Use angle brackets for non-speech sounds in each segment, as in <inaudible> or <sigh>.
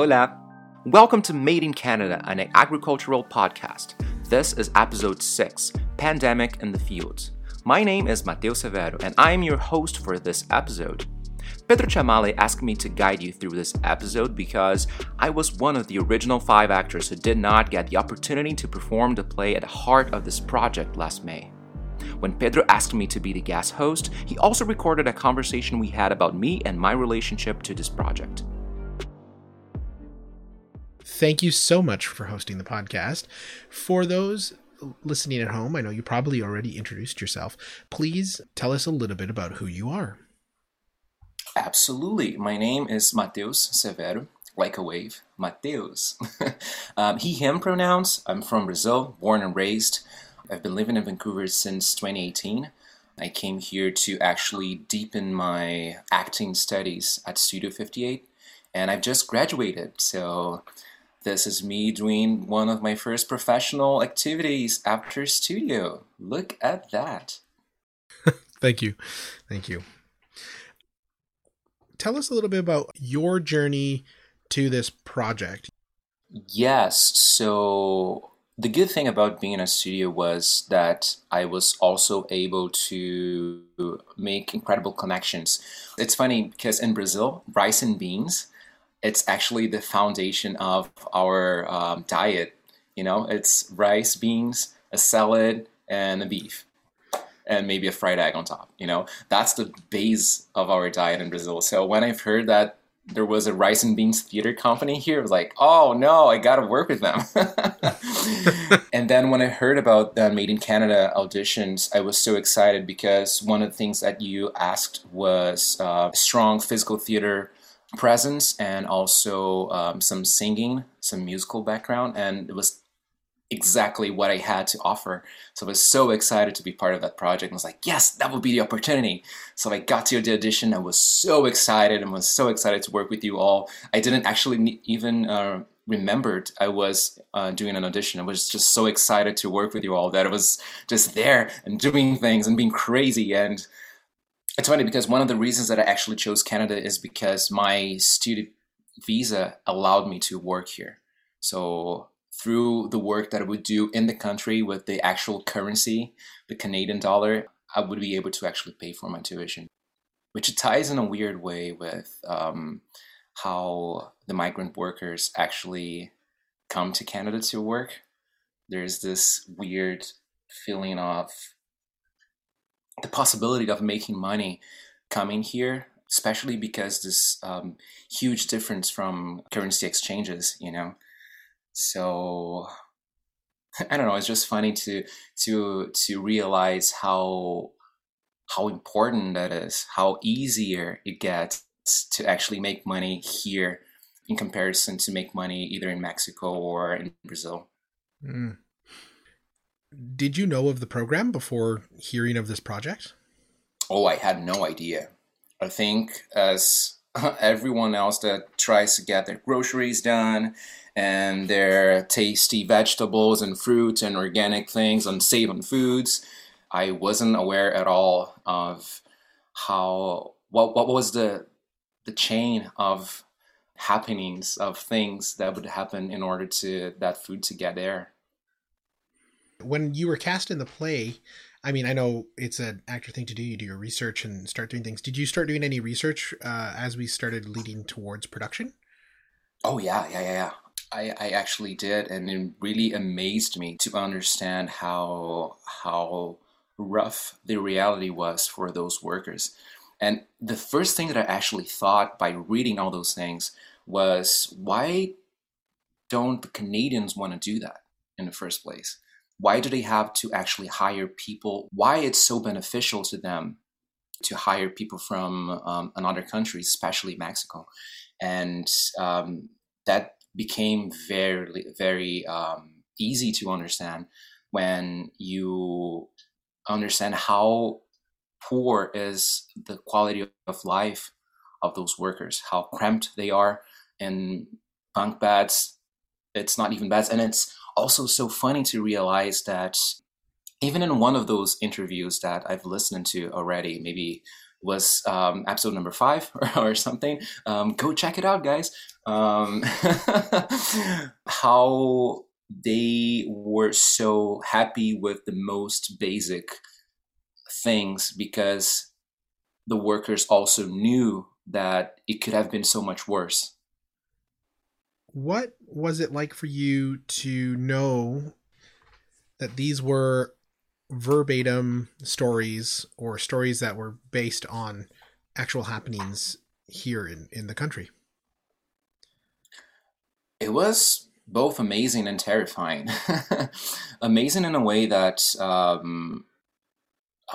Hola. Welcome to Made in Canada, an agricultural podcast. This is episode 6 Pandemic in the Fields. My name is Mateo Severo, and I am your host for this episode. Pedro Chamale asked me to guide you through this episode because I was one of the original five actors who did not get the opportunity to perform the play at the heart of this project last May. When Pedro asked me to be the guest host, he also recorded a conversation we had about me and my relationship to this project. Thank you so much for hosting the podcast. For those listening at home, I know you probably already introduced yourself. Please tell us a little bit about who you are. Absolutely. My name is Mateus Severo, like a wave. Mateus. <laughs> um, he, him pronouns. I'm from Brazil, born and raised. I've been living in Vancouver since 2018. I came here to actually deepen my acting studies at Studio 58, and I've just graduated. So, this is me doing one of my first professional activities after studio. Look at that. <laughs> Thank you. Thank you. Tell us a little bit about your journey to this project. Yes. So, the good thing about being in a studio was that I was also able to make incredible connections. It's funny because in Brazil, rice and beans, it's actually the foundation of our um, diet. You know, it's rice, beans, a salad, and a beef, and maybe a fried egg on top. You know, that's the base of our diet in Brazil. So when I've heard that there was a rice and beans theater company here. I was like, oh no, I gotta work with them. <laughs> and then when I heard about the Made in Canada auditions, I was so excited because one of the things that you asked was uh, strong physical theater presence and also um, some singing, some musical background, and it was exactly what I had to offer. So I was so excited to be part of that project. I was like, yes, that would be the opportunity. So I got to the audition. I was so excited and was so excited to work with you all. I didn't actually even uh, remembered I was uh, doing an audition. I was just so excited to work with you all that I was just there and doing things and being crazy. And it's funny because one of the reasons that I actually chose Canada is because my student visa allowed me to work here. So through the work that I would do in the country with the actual currency, the Canadian dollar, I would be able to actually pay for my tuition, which ties in a weird way with um, how the migrant workers actually come to Canada to work. There's this weird feeling of the possibility of making money coming here, especially because this um, huge difference from currency exchanges, you know so <laughs> I don't know. It's just funny to to to realize how how important that is. How easier it gets to actually make money here in comparison to make money either in Mexico or in Brazil. Mm. Did you know of the program before hearing of this project? Oh, I had no idea. I think as <laughs> everyone else that tries to get their groceries done and their tasty vegetables and fruits and organic things and save on foods. I wasn't aware at all of how what what was the the chain of happenings of things that would happen in order to that food to get there. When you were cast in the play, I mean, I know it's an actor thing to do. You do your research and start doing things. Did you start doing any research uh, as we started leading towards production? Oh yeah, yeah, yeah, yeah. I, I actually did, and it really amazed me to understand how how rough the reality was for those workers. And the first thing that I actually thought by reading all those things was why don't the Canadians want to do that in the first place? Why do they have to actually hire people? Why it's so beneficial to them to hire people from um, another country, especially Mexico? And um, that became very very um, easy to understand when you understand how poor is the quality of life of those workers, how cramped they are in bunk beds. It's not even beds, and it's also so funny to realize that even in one of those interviews that I've listened to already, maybe was um, episode number five or, <laughs> or something. Um, go check it out, guys. Um, <laughs> how they were so happy with the most basic things because the workers also knew that it could have been so much worse. What was it like for you to know that these were verbatim stories or stories that were based on actual happenings here in, in the country? It was both amazing and terrifying. <laughs> amazing in a way that um,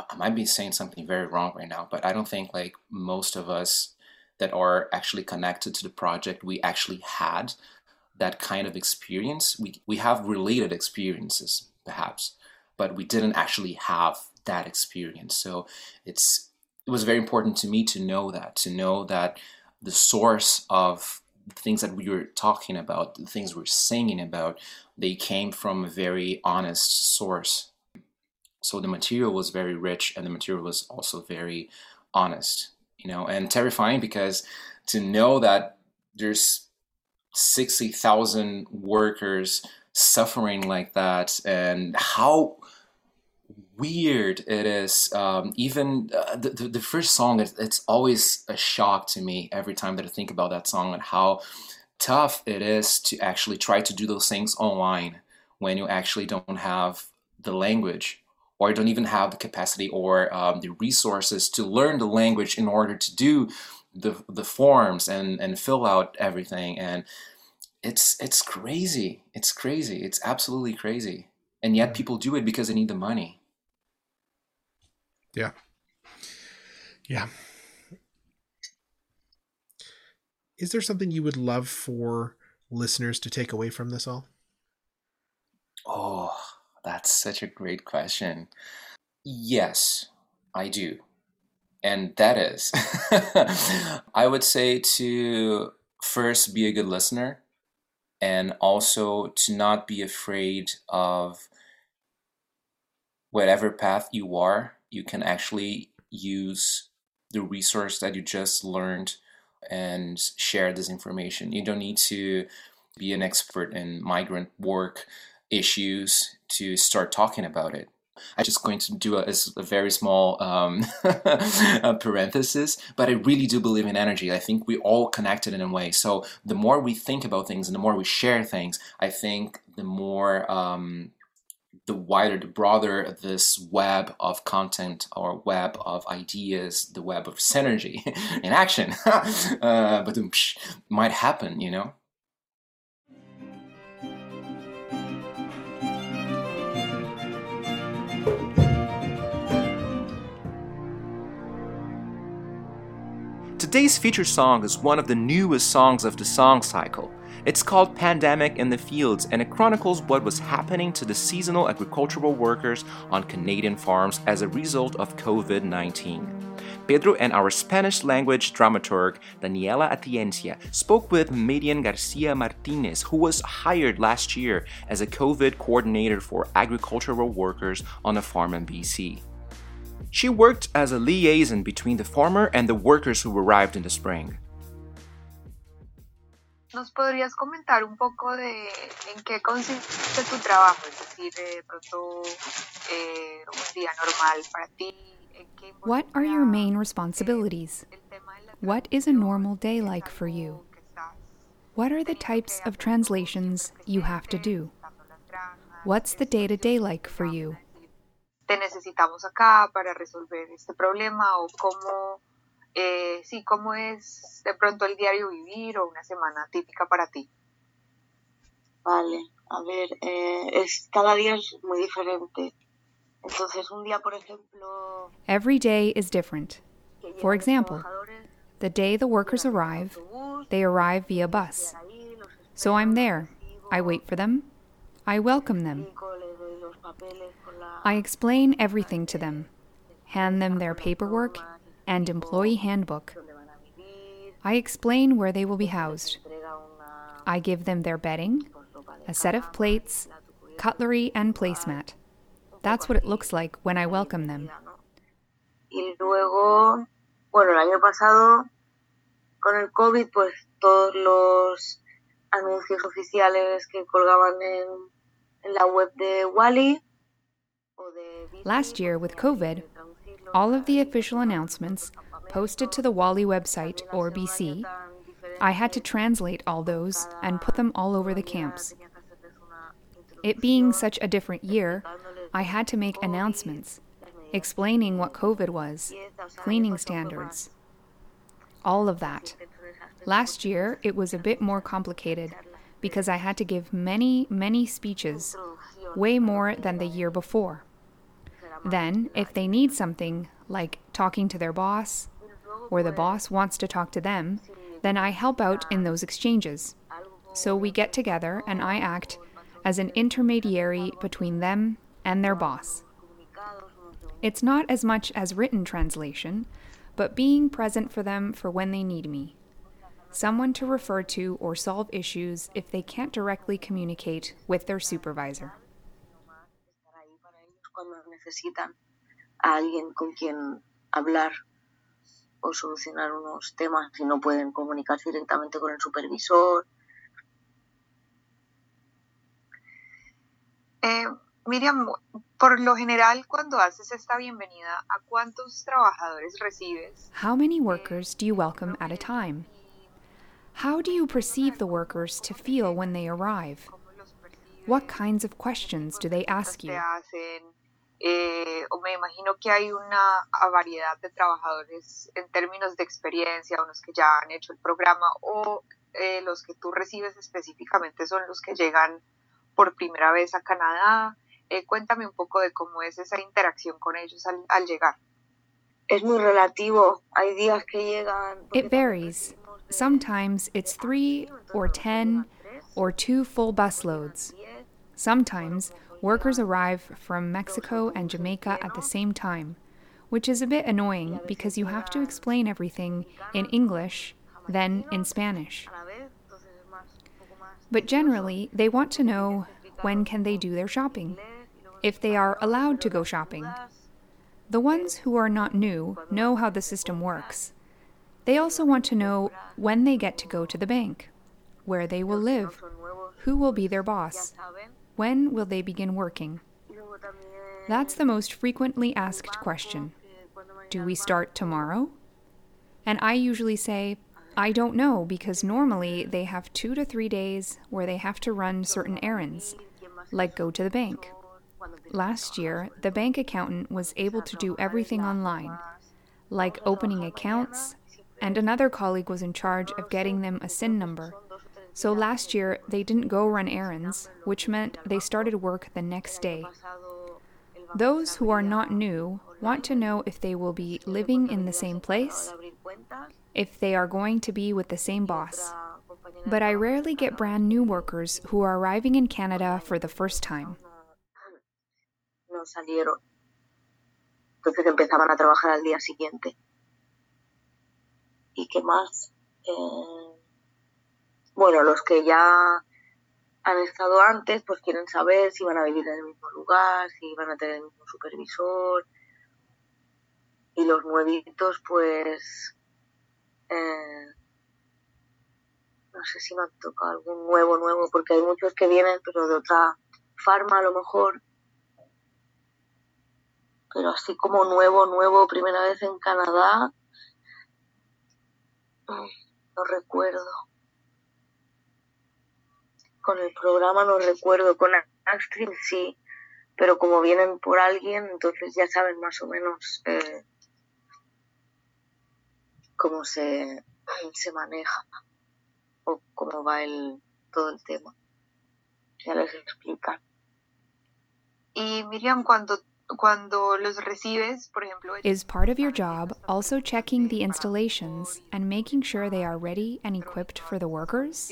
I might be saying something very wrong right now, but I don't think like most of us that are actually connected to the project, we actually had that kind of experience. We we have related experiences, perhaps, but we didn't actually have that experience. So it's it was very important to me to know that, to know that the source of the things that we were talking about, the things we we're singing about, they came from a very honest source. So the material was very rich and the material was also very honest, you know, and terrifying because to know that there's 60,000 workers suffering like that and how weird it is um, even uh, the, the, the, first song it, it's always a shock to me every time that i think about that song and how tough it is to actually try to do those things online when you actually don't have the language or don't even have the capacity or um, the resources to learn the language in order to do the, the forms and, and fill out everything and it's it's crazy it's crazy it's absolutely crazy and yet people do it because they need the money yeah. Yeah. Is there something you would love for listeners to take away from this all? That's such a great question. Yes, I do. And that is, <laughs> I would say to first be a good listener and also to not be afraid of whatever path you are you can actually use the resource that you just learned and share this information. You don't need to be an expert in migrant work issues to start talking about it. I'm just going to do a, a very small um, <laughs> parenthesis, but I really do believe in energy. I think we all connected in a way. So the more we think about things and the more we share things, I think the more um, the wider, the broader this web of content or web of ideas, the web of synergy <laughs> in action, <laughs> uh, but might happen, you know. Today's featured song is one of the newest songs of the song cycle. It's called Pandemic in the Fields and it chronicles what was happening to the seasonal agricultural workers on Canadian farms as a result of COVID 19. Pedro and our Spanish language dramaturg Daniela Atiencia spoke with Miriam Garcia Martinez, who was hired last year as a COVID coordinator for agricultural workers on a farm in BC. She worked as a liaison between the farmer and the workers who arrived in the spring. ¿Nos podrías comentar un poco de en qué consiste tu trabajo? Es decir, de pronto eh, un día normal para ti. What are your main responsibilities? What is a normal day like for you? What are the types of translations you have to do? What's the day to day like for you? Te necesitamos acá para resolver este problema o cómo eh, sí, cómo es de pronto el diario vivir o una semana típica para ti. Vale, a ver, eh, es, cada día es muy diferente. Entonces, un día, por ejemplo... Every day is different. For example, the day the workers arrive, they arrive via bus. So I'm there. I wait for them. I welcome them. I explain everything to them, hand them their paperwork and employee handbook. I explain where they will be housed. I give them their bedding, a set of plates, cutlery, and placemat. That's what it looks like when I welcome them. el año pasado con el COVID, pues todos los anuncios oficiales que colgaban en, en la web de Wally. Last year, with COVID, all of the official announcements posted to the Wally website or BC, I had to translate all those and put them all over the camps. It being such a different year, I had to make announcements explaining what COVID was, cleaning standards, all of that. Last year, it was a bit more complicated because I had to give many, many speeches, way more than the year before. Then, if they need something, like talking to their boss, or the boss wants to talk to them, then I help out in those exchanges. So we get together and I act as an intermediary between them and their boss. It's not as much as written translation, but being present for them for when they need me. Someone to refer to or solve issues if they can't directly communicate with their supervisor. alguien con quien hablar o solucionar unos temas si no pueden comunicarse directamente con el supervisor. Eh, Miriam, por lo general, cuando haces esta bienvenida, ¿a cuántos trabajadores recibes? How many workers do you welcome at a time? How do you perceive the workers to feel when they arrive? What kinds of questions do they ask you? Eh, o me imagino que hay una variedad de trabajadores en términos de experiencia, unos que ya han hecho el programa o eh, los que tú recibes específicamente son los que llegan por primera vez a Canadá. Eh, cuéntame un poco de cómo es esa interacción con ellos al, al llegar. Es muy relativo. Hay días que llegan. It varies. Sometimes it's three or ten or two full busloads. Sometimes workers arrive from Mexico and Jamaica at the same time, which is a bit annoying because you have to explain everything in English, then in Spanish. But generally, they want to know when can they do their shopping if they are allowed to go shopping. The ones who are not new know how the system works. They also want to know when they get to go to the bank, where they will live, who will be their boss, when will they begin working. That's the most frequently asked question. Do we start tomorrow? And I usually say, I don't know because normally they have two to three days where they have to run certain errands, like go to the bank. Last year, the bank accountant was able to do everything online, like opening accounts, and another colleague was in charge of getting them a SIN number. So last year, they didn't go run errands, which meant they started work the next day. Those who are not new want to know if they will be living in the same place, if they are going to be with the same boss. But I rarely get brand new workers who are arriving in Canada for the first time. Entonces empezaban a trabajar al día siguiente. ¿Y qué más? Eh, bueno, los que ya han estado antes, pues quieren saber si van a vivir en el mismo lugar, si van a tener el mismo supervisor. Y los nuevitos, pues... Eh, no sé si me ha tocado algún nuevo, nuevo, porque hay muchos que vienen, pero de otra farma a lo mejor, pero así como nuevo, nuevo, primera vez en Canadá, no recuerdo. Con el programa no recuerdo, con Astrid sí, pero como vienen por alguien, entonces ya saben más o menos eh, cómo se, <clears throat> se maneja o cómo va el, todo el tema. Ya les explican. Y Miriam, cuando cuando los recibes, por ejemplo, Is part of your job also checking the installations and making sure they are ready and equipped for the workers?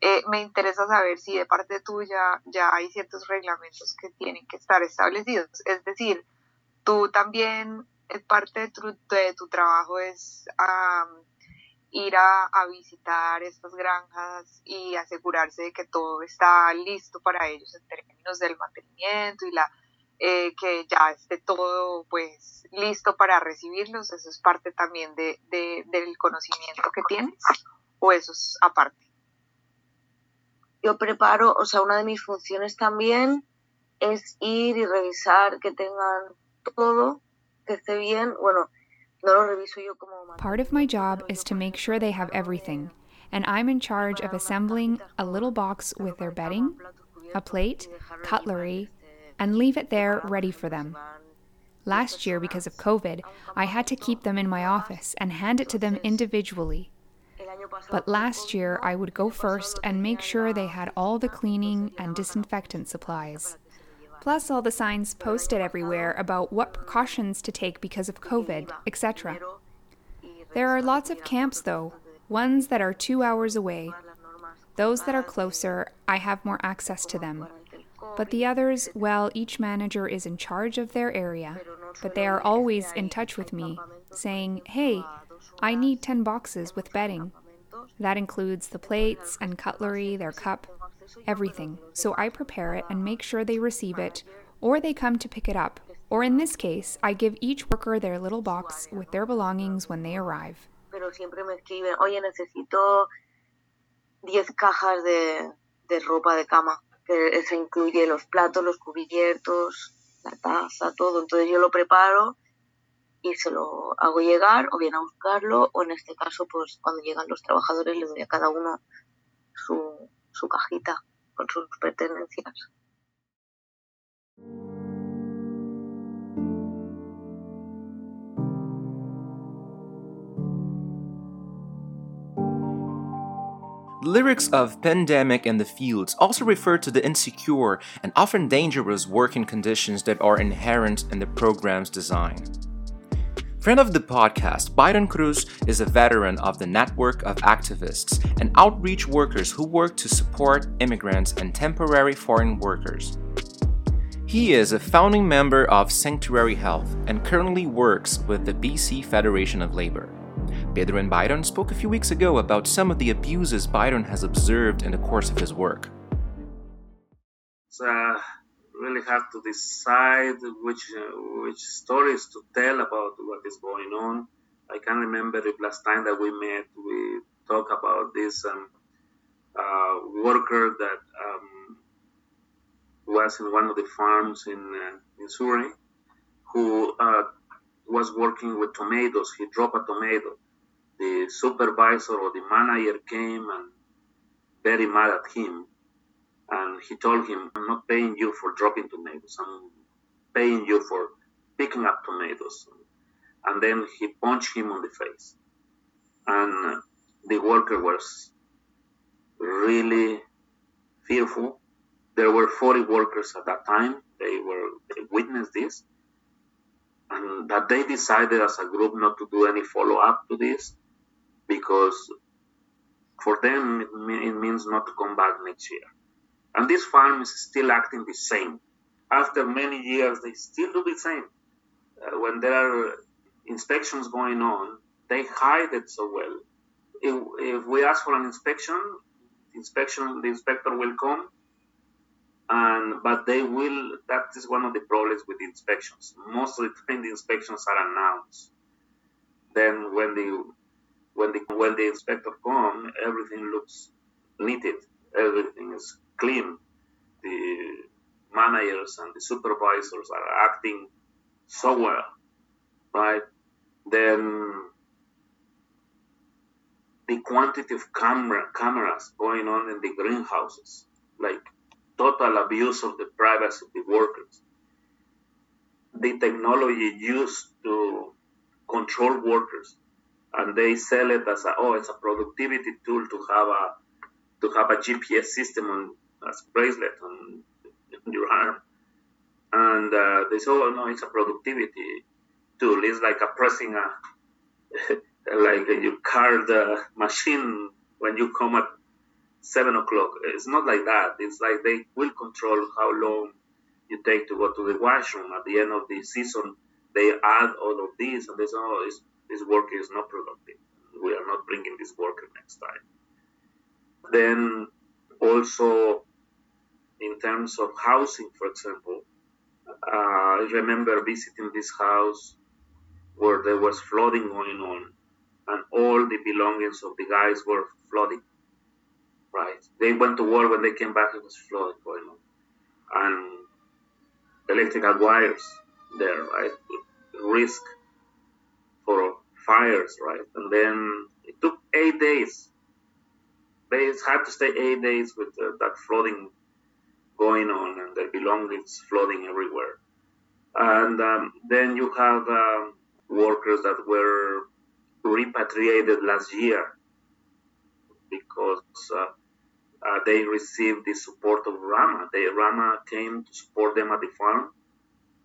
Eh, me interesa saber si de parte tuya ya hay ciertos reglamentos que tienen que estar establecidos. Es decir, tú también, eh, parte de tu, de tu trabajo es um, ir a, a, visitar estas granjas y asegurarse de que todo está listo para ellos en términos del mantenimiento y la eh, que ya esté todo pues listo para recibirlos, eso es parte también de, de, del conocimiento que tienes o eso es aparte. Yo preparo, o sea, una de mis funciones también es ir y revisar que tengan todo, que esté bien. Bueno, no lo reviso yo como... Part of my job is to make sure they have everything, and I'm in charge of assembling a little box with their bedding, a plate, cutlery, and leave it there ready for them. Last year, because of COVID, I had to keep them in my office and hand it to them individually. But last year, I would go first and make sure they had all the cleaning and disinfectant supplies. Plus, all the signs posted everywhere about what precautions to take because of COVID, etc. There are lots of camps, though, ones that are two hours away. Those that are closer, I have more access to them. But the others, well, each manager is in charge of their area, but they are always in touch with me, saying, hey, I need 10 boxes with bedding. That includes the plates and cutlery, their cup, everything. So I prepare it and make sure they receive it, or they come to pick it up. Or in this case, I give each worker their little box with their belongings when they arrive. Oye, necesito 10 cajas de ropa de cama, que eso incluye los platos, los cubiertos, la taza, todo. Entonces yo lo preparo y se lo hago llegar o viene a buscarlo o en este caso pues cuando llegan los trabajadores les doy a cada uno su, su cajita con sus pertenencias. Lyrics of Pandemic in the Fields also refer to the insecure and often dangerous working conditions that are inherent in the program's design. Friend of the podcast, Byron Cruz is a veteran of the network of activists and outreach workers who work to support immigrants and temporary foreign workers. He is a founding member of Sanctuary Health and currently works with the BC Federation of Labor. Pedro and Byron spoke a few weeks ago about some of the abuses Byron has observed in the course of his work. It's uh, really have to decide which uh, which stories to tell about what is going on. I can remember the last time that we met, we talked about this um, uh, worker that um, was in one of the farms in uh, in Surrey, who uh, was working with tomatoes. He dropped a tomato. The supervisor or the manager came and very mad at him and he told him, I'm not paying you for dropping tomatoes. I'm paying you for picking up tomatoes. And then he punched him on the face. And the worker was really fearful. There were 40 workers at that time. They were they witnessed this. And that they decided as a group not to do any follow up to this because for them it, means not to come back next year. And this farm is still acting the same. After many years, they still do the same. Uh, when there are inspections going on, they hide it so well. If, if we ask for an inspection, inspection, the inspector will come, and but they will. That is one of the problems with the inspections. Most of the time, the inspections are announced. Then when the when the when the inspector come, everything looks neated. Everything is clean. The managers and the supervisors are acting so well, right? Then the quantity of camera cameras going on in the greenhouses, like total abuse of the privacy of the workers. The technology used to control workers, and they sell it as a oh, it's a productivity tool to have a to have a GPS system on as bracelet on, on your arm. And uh, they say, oh no, it's a productivity tool. It's like a pressing a <laughs> like you card the machine when you come at seven o'clock. It's not like that. It's like they will control how long you take to go to the washroom. At the end of the season, they add all of these, and they say, "Oh, this, this worker is not productive. We are not bringing this worker next time." Then also in terms of housing, for example, Uh, I remember visiting this house where there was flooding going on, and all the belongings of the guys were flooding. Right? They went to war when they came back. It was flooding going on, and electrical wires there, right? Risk for fires, right? And then it took eight days. They had to stay eight days with uh, that flooding going on and their belongings flooding everywhere. And um, then you have um, workers that were repatriated last year because uh, uh, they received the support of Rama. They, Rama came to support them at the farm.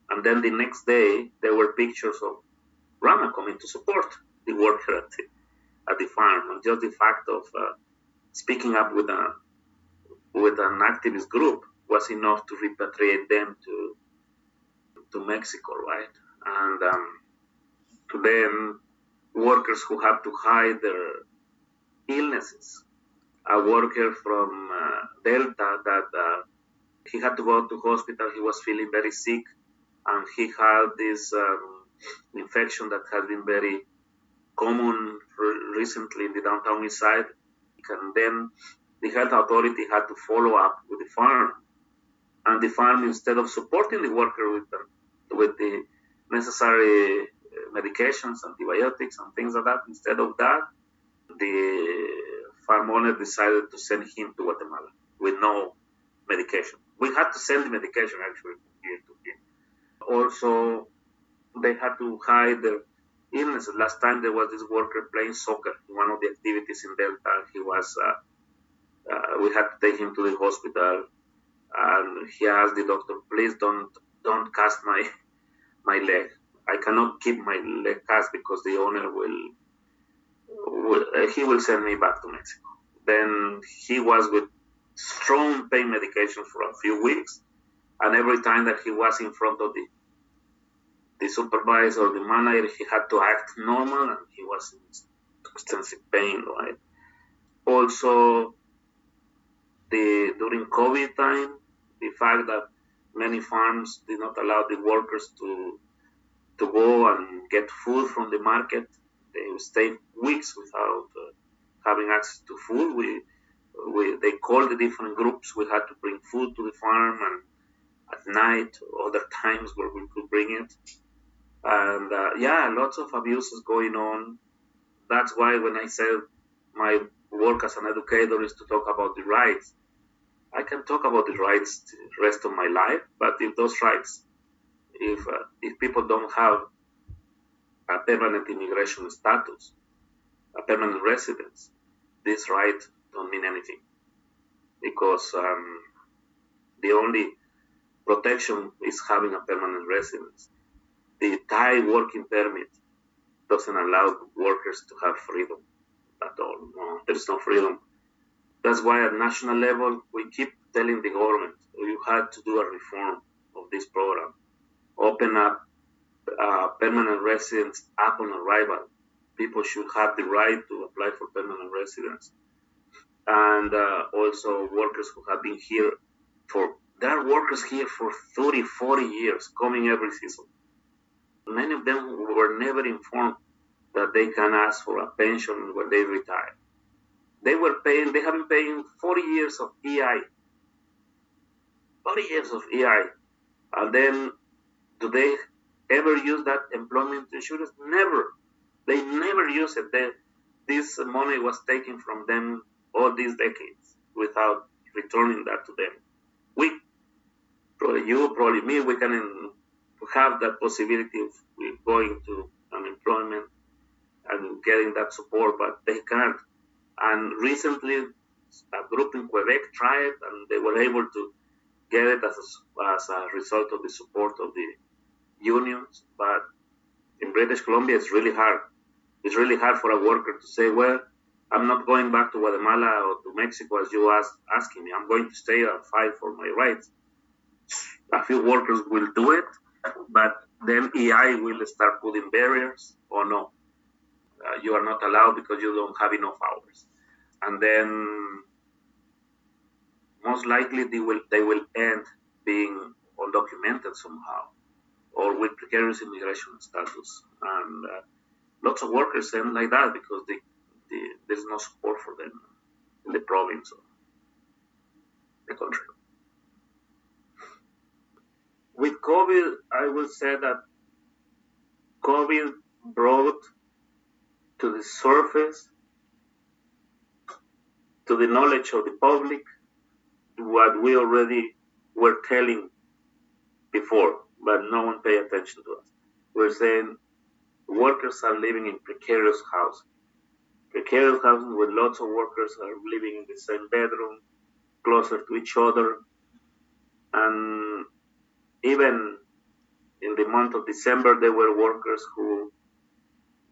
And then the next day, there were pictures of Rama coming to support the worker at the, at the farm. And just the fact of uh, speaking up with, a, with an activist group was enough to repatriate them to to Mexico, right? And um, to them, workers who have to hide their illnesses. A worker from uh, Delta that uh, he had to go to hospital. He was feeling very sick, and he had this um, infection that has been very common recently in the downtown east side. And then the health authority had to follow up with the farm and the farm instead of supporting the worker with the, with the necessary uh, medications, antibiotics, and things like that, instead of that, the farm owner decided to send him to Guatemala with no medication. We had to send the medication actually here to him. Also, they had to hide their illnesses. Last time there was this worker playing soccer one of the activities in Delta. He was, uh, uh, we had to take him to the hospital and he asked the doctor, "Please don't don't cast my my leg. I cannot keep my leg cast because the owner will, will uh, he will send me back to Mexico." Then he was with strong pain medication for a few weeks, and every time that he was in front of the the supervisor or the manager, he had to act normal, and he was in extensive pain, right? Also, the during COVID time, the fact that many farms did not allow the workers to to go and get food from the market. They stayed weeks without uh, having access to food. We, we they called the different groups. We had to bring food to the farm and at night, other times where we could bring it. And uh, yeah, lots of abuses going on. That's why when I said my work as an educator is to talk about the rights, I can talk about the rights the rest of my life, but if those rights, if uh, if people don't have a permanent immigration status, a permanent residence, this right don't mean anything, because um, the only protection is having a permanent residence. The tied working permit doesn't allow workers to have freedom at all. No, there is no freedom that's why at national level, we keep telling the government you had to do a reform of this program. Open up uh, permanent residence upon arrival. People should have the right to apply for permanent residence. And uh, also workers who have been here for, there are workers here for 30, 40 years coming every season. Many of them were never informed that they can ask for a pension when they retire. They were paying, they have been paying 40 years of EI. 40 years of EI. And then do they ever use that employment insurance? Never. They never use it. They, this money was taken from them all these decades without returning that to them. We, probably you, probably me, we can have that possibility of going to unemployment and getting that support, but they can't. And recently, a group in Quebec tried, and they were able to get it as a, as a result of the support of the unions. But in British Columbia, it's really hard. It's really hard for a worker to say, well, I'm not going back to Guatemala or to Mexico as you asked asking me. I'm going to stay and fight for my rights. A few workers will do it, but then EI will start putting barriers or no. Uh, you are not allowed because you don't have enough hours and then most likely they will they will end being undocumented somehow or with precarious immigration status. And uh, lots of workers end like that because they, they, there's no support for them in the province or the country. With COVID, I would say that COVID brought to the surface, to the knowledge of the public, what we already were telling before, but no one paid attention to us. We're saying workers are living in precarious housing. Precarious housing where lots of workers are living in the same bedroom, closer to each other. And even in the month of December, there were workers who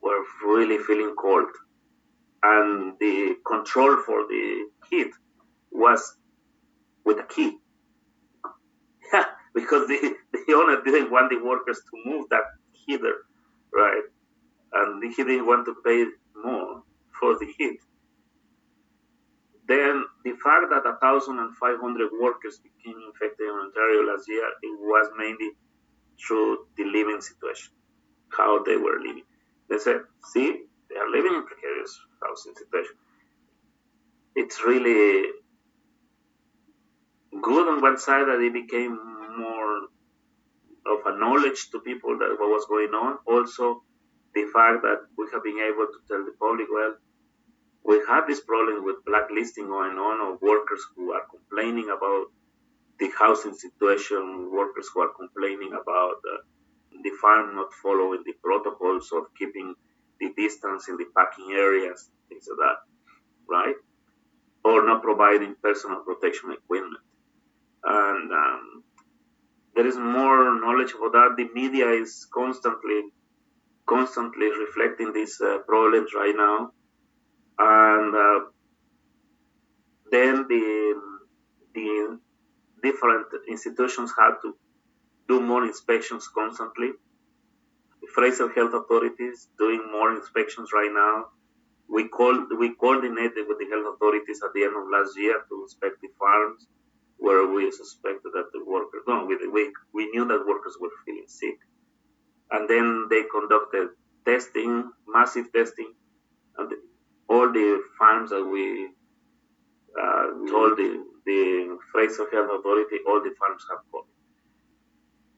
were really feeling cold. And the control for the heat was with a key. <laughs> Because the, the owner didn't want the workers to move that heater, right? And he didn't want to pay more for the heat. Then the fact that 1,500 workers became infected in Ontario last year, it was mainly through the living situation, how they were living. They said, see, they are living in precarious housing situation. It's really good on one side that it became more of a knowledge to people that what was going on. Also, the fact that we have been able to tell the public, well, we have this problem with blacklisting going on of workers who are complaining about the housing situation, workers who are complaining about uh, the farm not following the protocols of keeping the distance in the packing areas, things like that, right? Or not providing personal protection equipment. And um, there is more knowledge about that. The media is constantly, constantly reflecting these uh, problems right now and uh, then the the different institutions had to do more inspections constantly. The Fraser Health Authorities doing more inspections right now. We called we coordinated with the health authorities at the end of last year to inspect the farms where we suspected that the workers no we, we, we knew that workers were feeling sick. And then they conducted testing, massive testing, and all the farms that we uh, told the, the Fraser Health Authority, all the farms have COVID.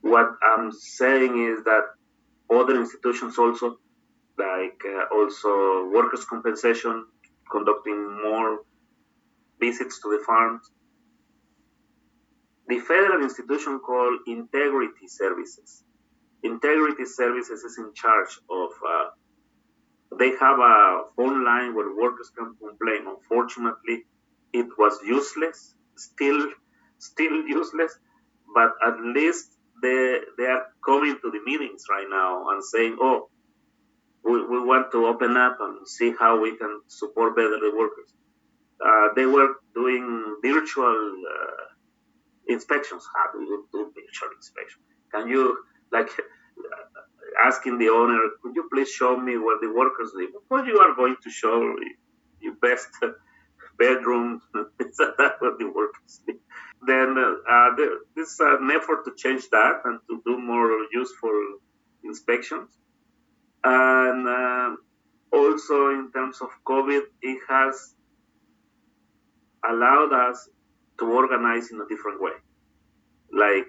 What I'm saying is that other institutions also, like uh, also workers' compensation, conducting more visits to the farms. The federal institution called Integrity Services. Integrity Services is in charge of uh, they have a phone line where workers can complain. Unfortunately, it was useless, still, still useless, but at least they, they are coming to the meetings right now and saying, oh, we, we want to open up and see how we can support better the workers. Uh, they were doing virtual uh, inspections. How do you do virtual inspection? Can you, like, asking the owner, could you please show me where the workers live? Of you are going to show your best <laughs> bedroom. <laughs> Where the workers live. Then uh, there, this is an effort to change that and to do more useful inspections. And uh, also in terms of COVID, it has allowed us to organize in a different way. Like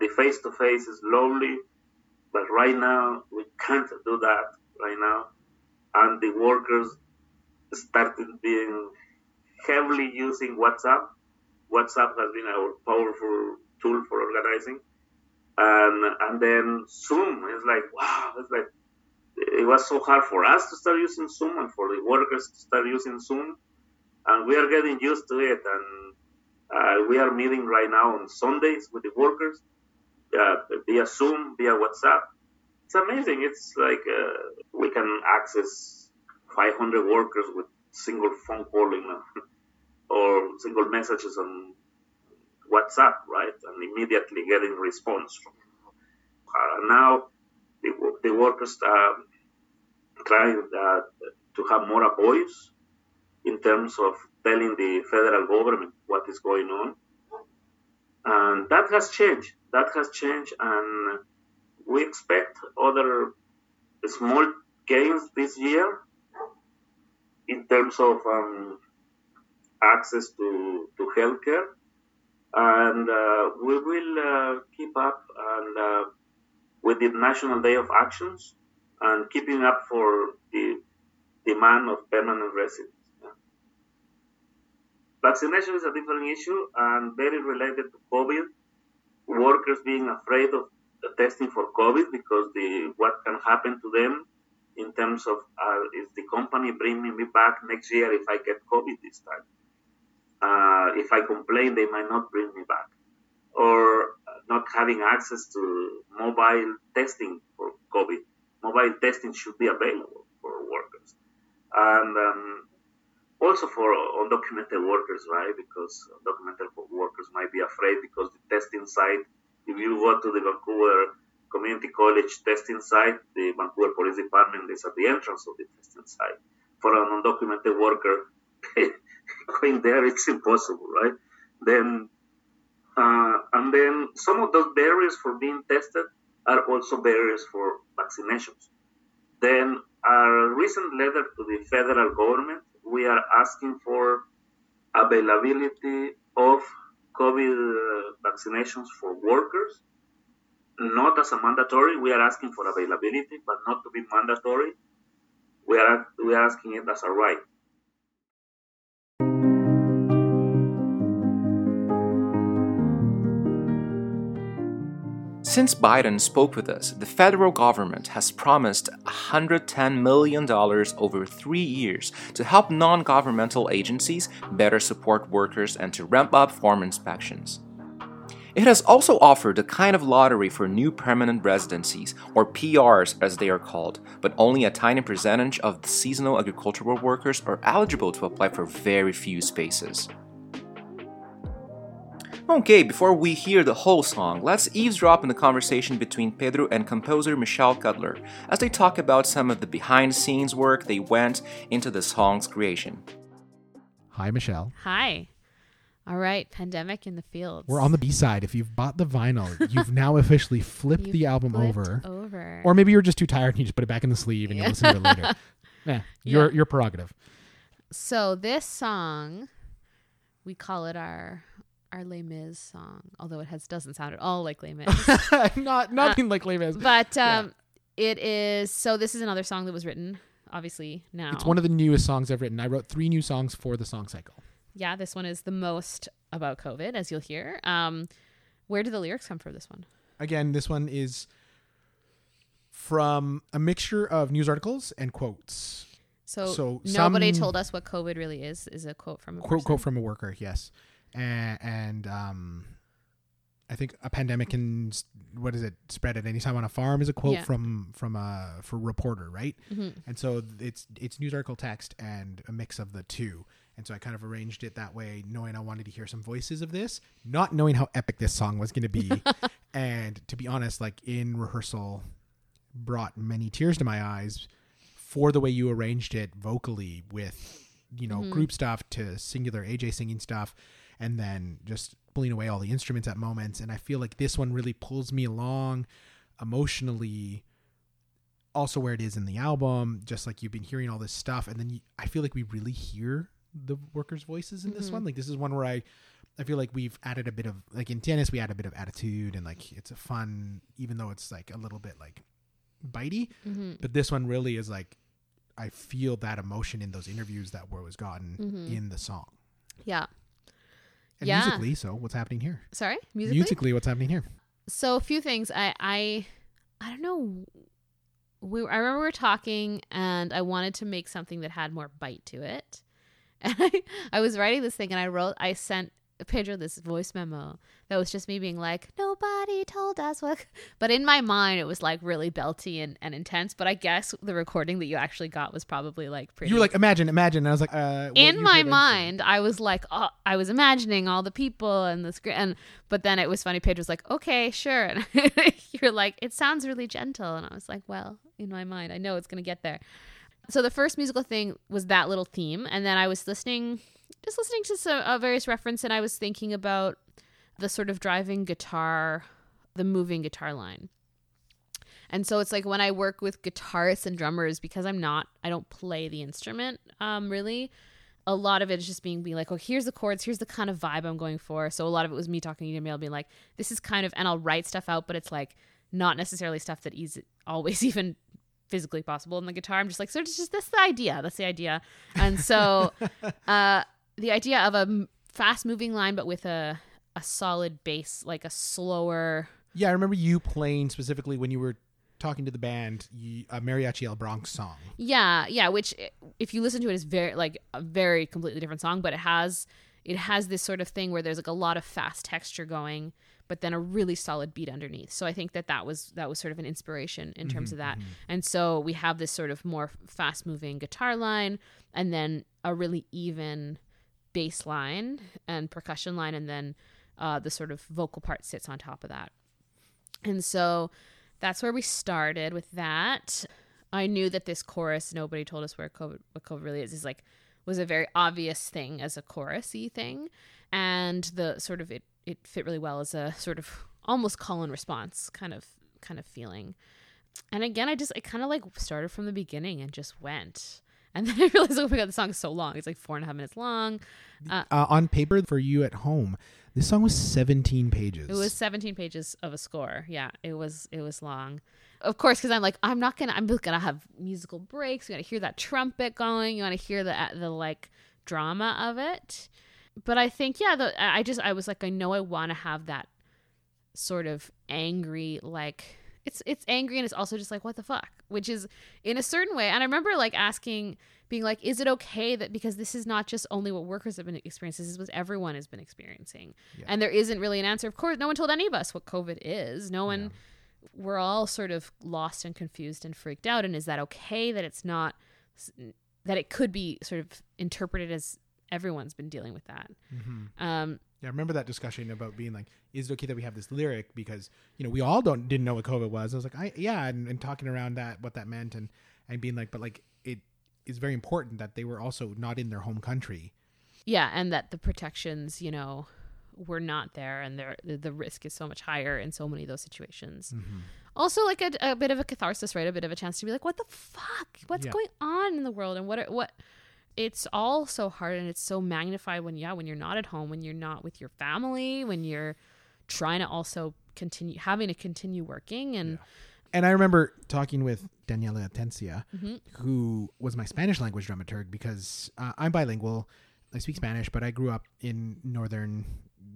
the face to face is lonely, but right now, we can't do that right now. And the workers started being heavily using WhatsApp. WhatsApp has been our powerful tool for organizing. And, and then Zoom is like, wow, it's like, it was so hard for us to start using Zoom and for the workers to start using Zoom. And we are getting used to it. And uh, we are meeting right now on Sundays with the workers uh, via Zoom, via WhatsApp. It's amazing. It's like uh, we can access 500 workers with single phone calling <laughs> or single messages on WhatsApp, right? And immediately getting response from. Uh, now the, the workers are trying uh, to have more a voice in terms of telling the federal government what is going on. And that has changed that has changed, and we expect other small gains this year in terms of um, access to, to healthcare. And uh, we will uh, keep up and uh, with the National Day of Actions and keeping up for the demand of permanent residents. Vaccination is a different issue and very related to COVID. Workers being afraid of testing for COVID because the what can happen to them in terms of uh, is the company bringing me back next year if I get COVID this time. Uh, if I complain, they might not bring me back, or not having access to mobile testing for COVID. Mobile testing should be available for workers, and um, also for undocumented workers, right? Because undocumented workers might be afraid because the testing site. If you go to the Vancouver Community College testing site, the Vancouver Police Department is at the entrance of the testing site. For an undocumented worker, <laughs> going there it's impossible, right? Then, uh, and then some of those barriers for being tested are also barriers for vaccinations. Then, our recent letter to the federal government, we are asking for availability of COVID uh, vaccinations for workers not as a mandatory. We are asking for availability, but not to be mandatory. We are we are asking it as a right. Since Byron spoke with us, the federal government has promised $110 million over three years to help non governmental agencies better support workers and to ramp up farm inspections. It has also offered a kind of lottery for new permanent residencies, or PRs as they are called, but only a tiny percentage of the seasonal agricultural workers are eligible to apply for very few spaces. Okay, before we hear the whole song, let's eavesdrop in the conversation between Pedro and composer Michelle Cutler as they talk about some of the behind the scenes work they went into the song's creation. Hi, Michelle. Hi. All right, Pandemic in the Fields. We're on the B side. If you've bought the vinyl, you've <laughs> now officially flipped You've the album flipped over. over. Or maybe you're just too tired and you just put it back in the sleeve and you listen to it later. <laughs> <laughs> Yeah, your your prerogative. So this song, we call it our our Les Mis song, although it has doesn't sound at all like Les <laughs> Mis. Not nothing like Les Mis. but Yeah. um, it is. So this is another song that was written, obviously now. It's one of the newest songs I've written. I wrote three new songs for the song cycle. yeah. This one is the most about COVID, as you'll hear. Um, where do the lyrics come from? This one. Again, this one is from a mixture of news articles and quotes. So, So nobody told us what COVID really is. Is a quote from a quote quote from a worker yes and, and um i think a pandemic can what is it spread at any time on a farm is a quote Yeah. from from a for reporter right? Mhm. and so it's it's news article text and a mix of the two. And so i kind of arranged it that way knowing i wanted to hear some voices of this not knowing how epic this song was going to be. <laughs> And to be honest like in rehearsal brought many tears to my eyes for the way you arranged it vocally with you know group stuff to singular AJ singing stuff and then just pulling away all the instruments at moments and I feel like this one really pulls me along emotionally also where it is in the album just like you've been hearing all this stuff and then you, I feel like we really hear the workers voices in this one like this is one where I I feel like we've added a bit of like in tennis we add a bit of attitude and like it's a fun even though it's like a little bit like bitey Mhm. but this one really is like I feel that emotion in those interviews that were was gotten Mhm. in the song. Yeah. And Yeah. musically, so what's happening here? Sorry. Musically. what's happening here? so a few things i i i don't know we i remember we were talking and i wanted to make something that had more bite to it <laughs> and i i was writing this thing and i wrote i sent pedro this voice memo that was just me being like nobody told us what <laughs> but in my mind it was like really belty and, and intense but i guess the recording that you actually got was probably like pretty You were like, imagine, imagine. And I was like, uh, in my mind, I was like, oh, I was imagining all the people and the screen, and but then it was funny. Pedro's like, okay, sure, <laughs> and you're like, it sounds really gentle, and I was like, well, in my mind, I know it's gonna get there. So the first musical thing was that little theme, and then I was listening, just listening to some uh, various reference, and I was thinking about the sort of driving guitar the moving guitar line. And so it's like when I work with guitarists and drummers, because I'm not, I don't play the instrument um, really. A lot of it is just being being like, oh, here's the chords, here's the kind of vibe I'm going for. So a lot of it was me talking to Emil, being like, this is kind of, and I'll write stuff out, but it's like not necessarily stuff that is always <laughs> even physically possible in the guitar. I'm just like, so it's just that's the idea. That's the idea. And so <laughs> uh, the idea of a fast moving line, but with a a solid bass, like a slower. Yeah, I remember you playing specifically when you were talking to the band a Mariachi El Bronx song. Yeah, yeah. Which, if you listen to it, is very like a very completely different song, but it has it has this sort of thing where there's like a lot of fast texture going but then a really solid beat underneath. So I think that that was that was sort of an inspiration in terms Mhm, of that. mhm. And so we have this sort of more fast moving guitar line and then a really even bass line and percussion line and then uh, the sort of vocal part sits on top of that. And so that's where we started with that. I knew that this chorus, nobody told us where COVID, what COVID really is, is like was a very obvious thing as a chorusy thing, and the sort of it it fit really well as a sort of almost call and response kind of kind of feeling. And again, I just I kind of like started from the beginning and just went. And <laughs> then I realized, oh my god, the song is so long. It's like four and a half minutes long. Uh, on paper for you at home, this song was 17 pages. It was 17 pages of a score. Yeah, it was it was long. Of course, because I'm like I'm not gonna I'm gonna have musical breaks. You gotta hear that trumpet going. You want to hear the the like drama of it. But I think yeah, the, I just I was like I know I want to have that sort of angry like it's it's angry and it's also just like what the fuck? Which is in a certain way and i remember like asking being like is it okay that because this is not just only what workers have been experiencing this is what everyone has been experiencing. Yeah. and there isn't really an answer. Of course no one told any of us what covid is. No one we're all sort of lost and confused and freaked out. And is that okay that it's not that it could be sort of interpreted as everyone's been dealing with that? Mhm. um Yeah, I remember that discussion about being like, is it okay that we have this lyric because you know we all don't didn't know what COVID was. I was like, I yeah, and, and talking around that what that meant and and being like, but like it is very important that they were also not in their home country. yeah and that the protections you know were not there and there the, the risk is so much higher in so many of those situations mm-hmm. also like a, a bit of a catharsis right a bit of a chance to be like what the fuck what's Yeah. going on in the world and what are, what it's all so hard and it's so magnified when yeah when you're not at home when you're not with your family when you're trying to also continue having to continue working and And I remember talking with Daniela Atiencia, Mhm. who was my Spanish language dramaturg, because uh, I'm bilingual. I speak Spanish, but I grew up in northern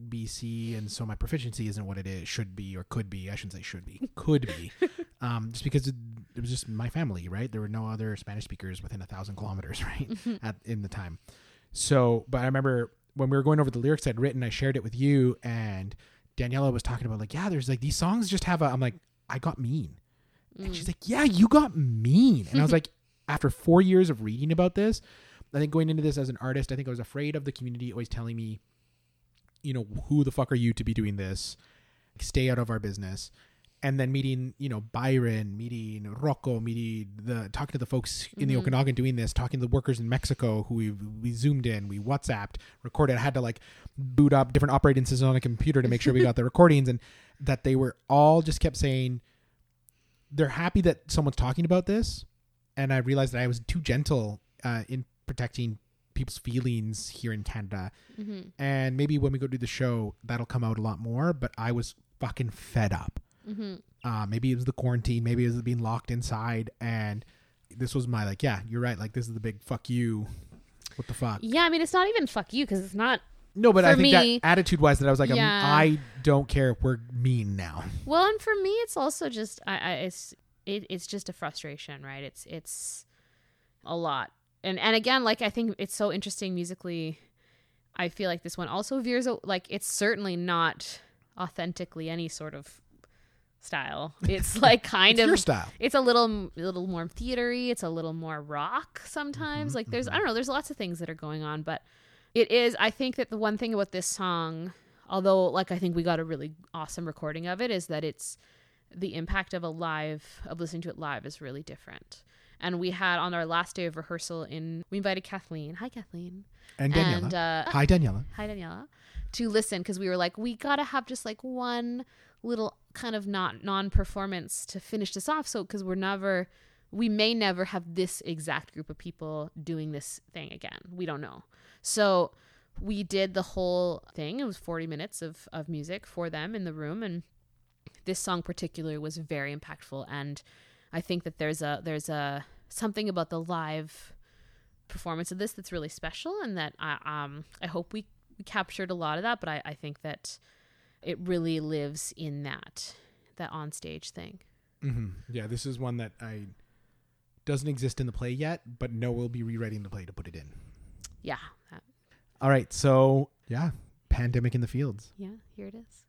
BC, and so my proficiency isn't what it is should be or could be. I shouldn't say should be, could be, <laughs> um, just because it, was just my family, right? There were no other Spanish speakers within a thousand kilometers, <laughs> right, mm-hmm. at in the time. So, but I remember when we were going over the lyrics I'd written, I shared it with you, and Daniela was talking about like, yeah, there's like these songs just have a. I'm like, I got mean. And she's mm. like, Yeah, you got mean. And I was <laughs> like, After four years of reading about this, I think going into this as an artist, I think I was afraid of the community always telling me, you know, who the fuck are you to be doing this? Stay out of our business. And then meeting, you know, Byron, meeting Rocco, meeting the talking to the folks in the Mhm. Okanagan doing this, talking to the workers in Mexico who we we zoomed in, we WhatsApped, recorded. I had to like boot up different operating systems on a computer to make sure we got the <laughs> recordings, and that they were all just kept saying they're happy that someone's talking about this and i realized that i was too gentle uh, in protecting people's feelings here in canada hmm and maybe when we go do the show that'll come out a lot more but i was fucking fed up hmm uh, maybe it was the quarantine. Maybe it was being locked inside. And this was my like yeah you're right. Like this is the big fuck you. What the fuck? Yeah i mean it's not even fuck you because it's not no but i think me- that attitude wise that i was like I'm- Yeah. i don't care if we're mean now. Well, and for me, it's also just I, I it's it, it's just a frustration, right? It's it's a lot, and and again, like I think it's so interesting musically. I feel like this one also veers a- like it's certainly not authentically any sort of style. <laughs> It's like kind it's of your style. it's a little a little more theatery it's a little more rock sometimes. Like there's i don't know there's lots of things that are going on but it is i think that the one thing about this song although like i think we got a really awesome recording of it is that it's the impact of a live of listening to it live is really different. And we had on our last day of rehearsal in we invited kathleen. Hi kathleen. And daniela. And uh hi daniela. Hi daniela to listen because we were like, we gotta have just like one little kind of not non-performance to finish this off. So because we're never, we may never have this exact group of people doing this thing again. We don't know. So we did the whole thing. It was 40 minutes of, of music for them in the room. And this song particularly was very impactful. And I think that there's a, there's a, something about the live performance of this that's really special. And that I, um, I hope we, we captured a lot of that, but I, I think that it really lives in that, that on stage thing. Mm-hmm. Yeah, this is one that I doesn't exist in the play yet, but no, we'll be rewriting the play to put it in. Yeah. That, All right, so yeah, pandemic in the fields. yeah, here it is.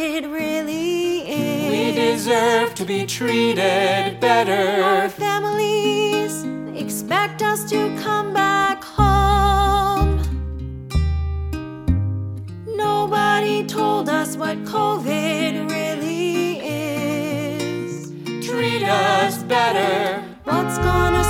COVID really is. We deserve to be treated better. Our families expect us to come back home. Nobody told us what COVID really is. Treat us better. What's gonna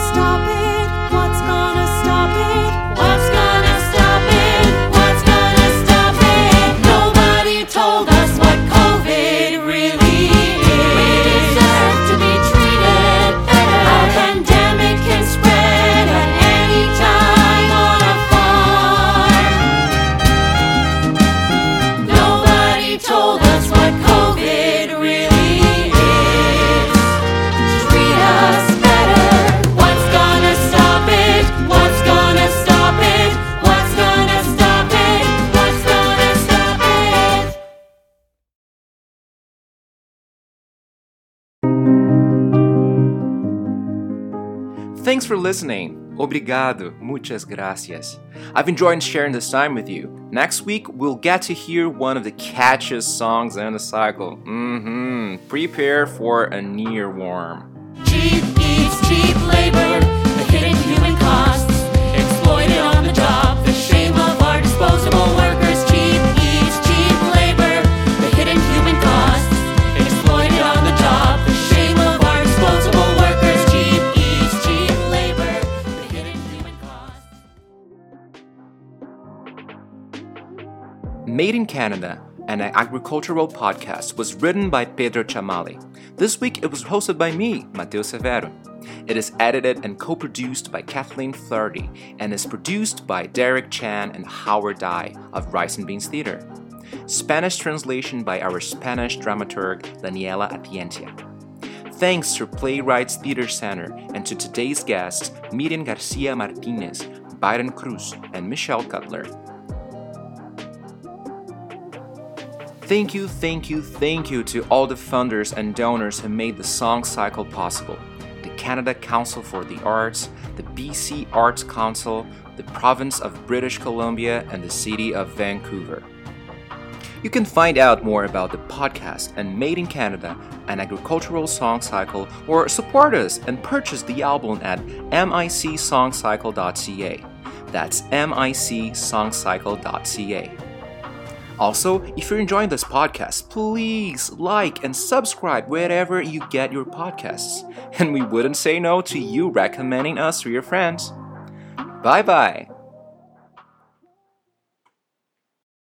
for listening. Obrigado. Muchas gracias. I've enjoyed sharing this time with you. Next week, we'll get to hear one of the catchiest songs in the cycle. Mm hmm Prepare for a near warm. Cheap eats cheap labor, the hidden human costs. Made in Canada, an agricultural podcast, was written by Pedro Chamale. This week it was hosted by me, Mateo Severo. It is edited and co produced by Kathleen Flaherty and is produced by Derek Chan and Howard Dye of Rice and Beans Theater. Spanish translation by our Spanish dramaturg Daniela Atiencia. Thanks to Playwrights Theater Center and to today's guests, Miriam Garcia Martinez, Byron Cruz, and Michelle Cutler. Thank you, thank you, thank you to all the funders and donors who made the Song Cycle possible the Canada Council for the Arts, the BC Arts Council, the Province of British Columbia, and the City of Vancouver. You can find out more about the podcast and Made in Canada, an agricultural song cycle, or support us and purchase the album at micsongcycle.ca. That's micsongcycle.ca. Also, if you're enjoying this podcast, please like and subscribe wherever you get your podcasts. And we wouldn't say no to you recommending us to your friends. Bye bye.